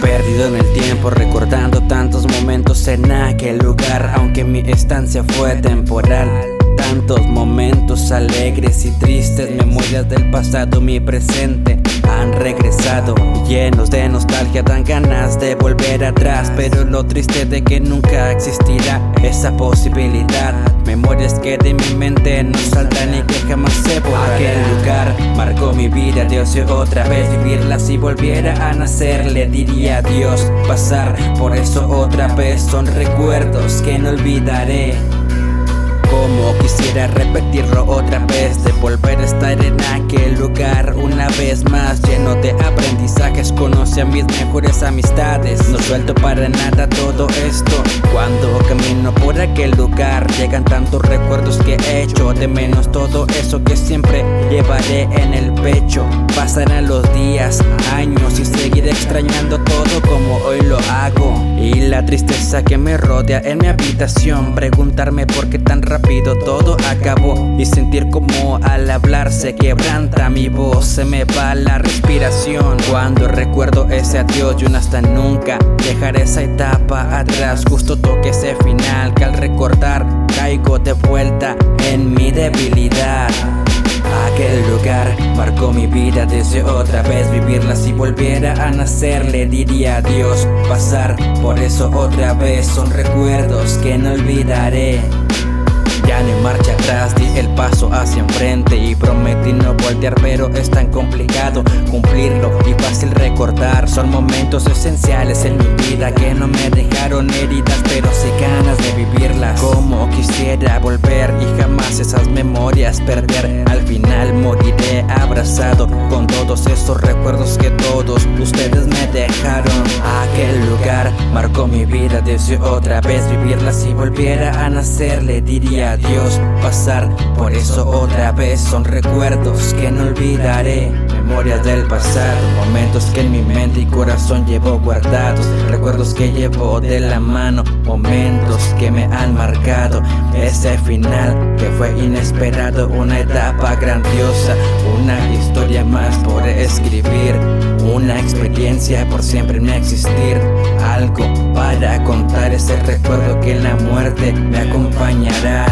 Perdido en el tiempo, recordando tantos momentos en aquel lugar, aunque mi estancia fue temporal. Tantos momentos alegres y tristes, memorias del pasado, mi presente han regresado llenos de nostalgia, dan ganas de volver atrás, pero lo triste de que nunca existirá esa posibilidad. Memorias que de mi mente no saldrán y que jamás se borrarán. Aquel lugar marcó mi vida, Dios y otra vez vivirla si volviera a nacer, le diría adiós. Pasar por eso otra vez son recuerdos que no olvidaré. Quisiera repetirlo otra vez, de volver a estar en aquel lugar una vez más, lleno de aprendizajes, conoce a mis mejores amistades. No suelto para nada todo esto. Cuando camino por aquel lugar, llegan tantos recuerdos que he hecho, de menos todo eso que siempre llevaré en el pecho. Pasarán los días, años y seguiré extrañando todo la tristeza que me rodea en mi habitación, preguntarme por qué tan rápido todo acabó y sentir como al hablar se quebranta mi voz, se me va la respiración. Cuando recuerdo ese adiós y un hasta nunca dejar esa etapa atrás, justo toque ese final que al recordar caigo de vuelta en mi debilidad. Vida, desde otra vez vivirla si volviera a nacer le diría adiós, pasar por eso otra vez son recuerdos que no olvidaré. Ya no hay marcha atrás, di el paso hacia enfrente y prometí no voltear, pero es tan complicado cumplirlo y fácil recordar. Son momentos esenciales en mi vida que no me dejaron heridas, pero sí ganas de vivirlas. Como quisiera volver y jamás esas memorias perder. Al final esos recuerdos que Aquel lugar marcó mi vida, deseo otra vez vivirla si volviera a nacer, le diría Dios pasar. Por eso otra vez son recuerdos que no olvidaré. Memorias del pasado, momentos que en mi mente y corazón llevo guardados. Recuerdos que llevo de la mano, momentos que me han marcado. Ese final que fue inesperado, una etapa grandiosa, una historia más por escribir. Una experiencia por siempre me existir. Algo para contar ese recuerdo que la muerte me acompañará.